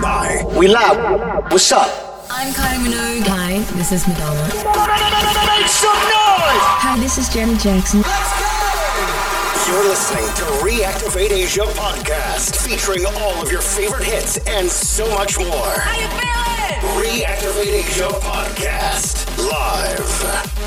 Bye. We live. What's up? I'm Kylie Minogue. Hi, this is Madonna. Make some noise! Hi, this is Janet Jackson. Let's go! You're listening to Reactivate Asia podcast, featuring all of your favorite hits and so much more. How you feeling? Reactivate Asia podcast live.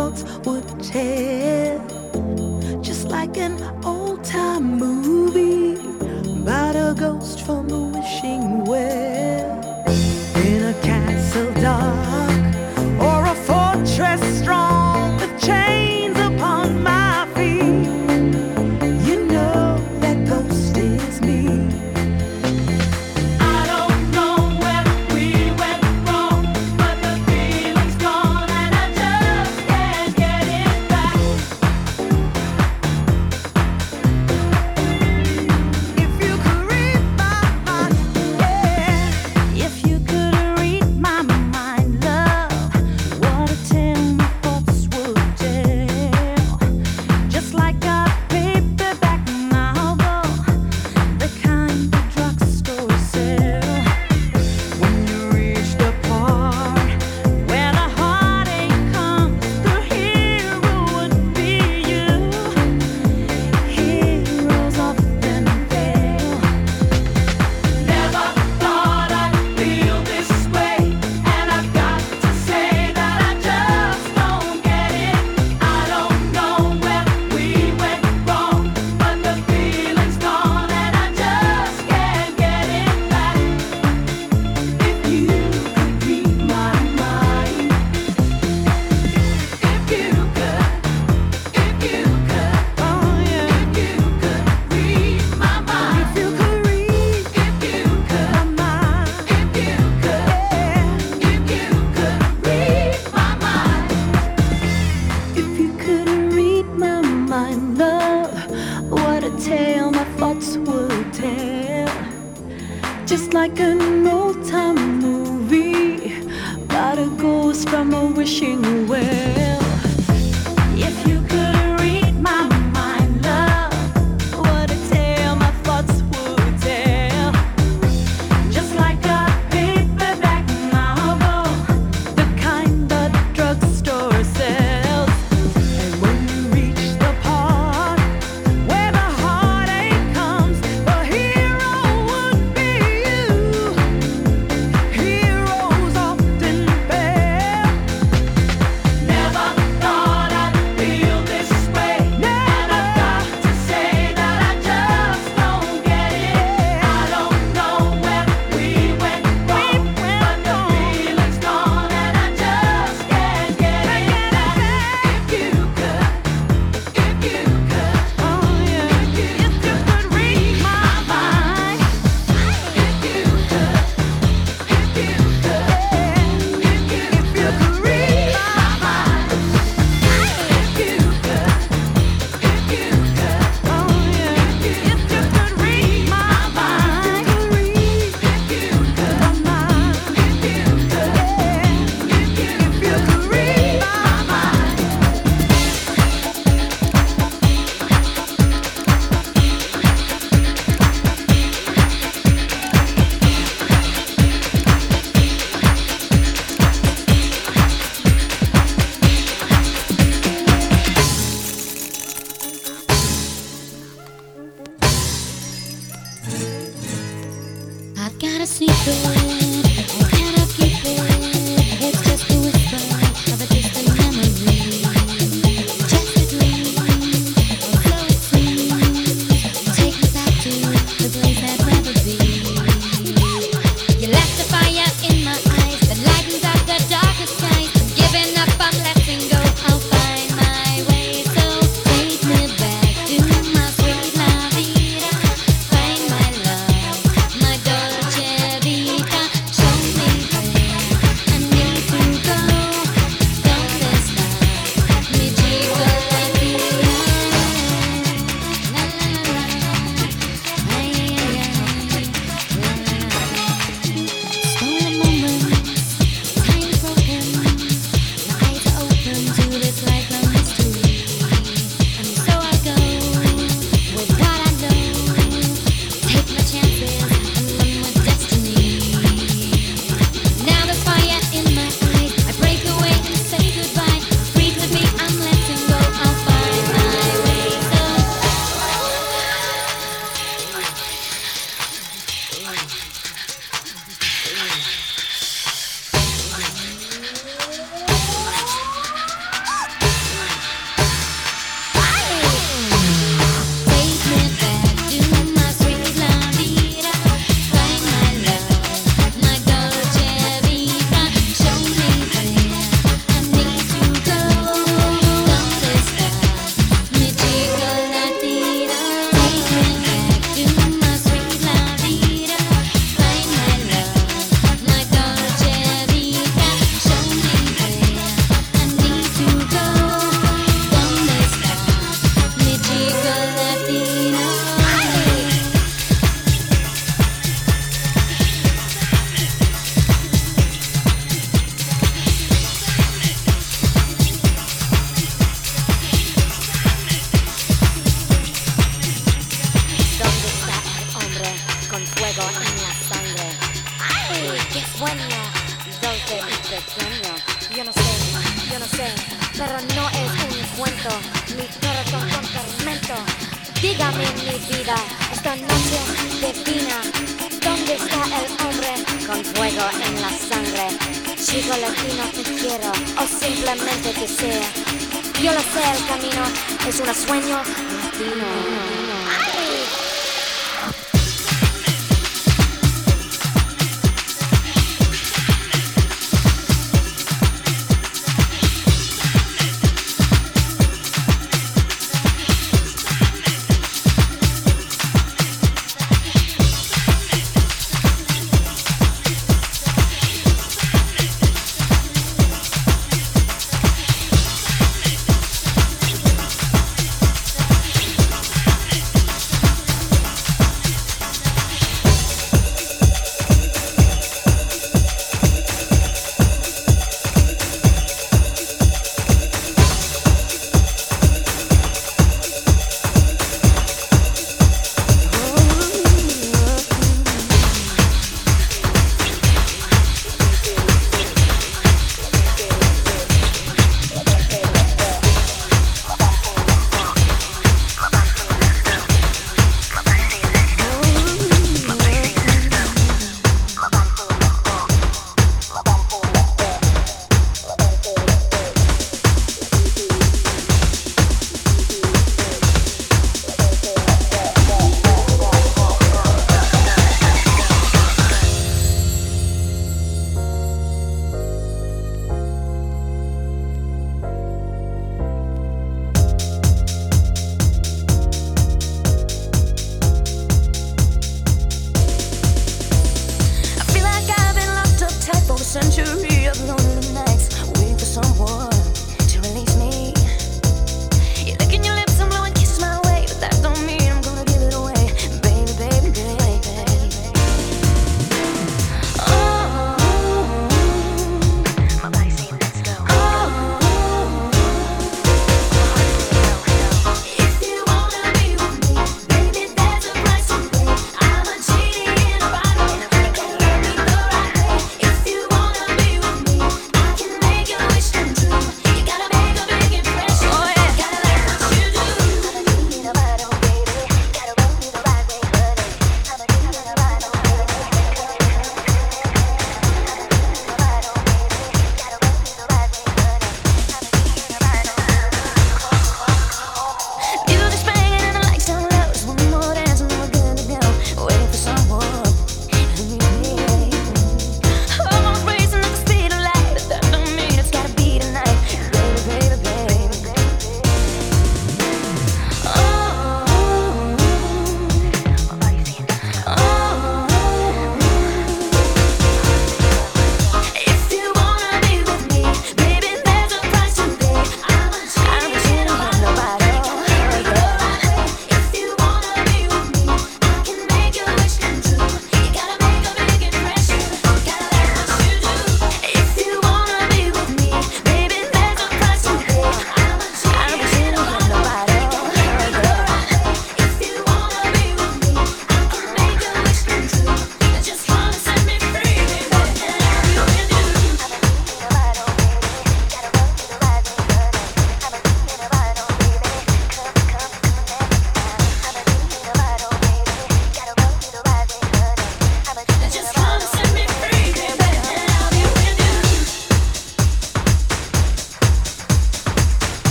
Yeah.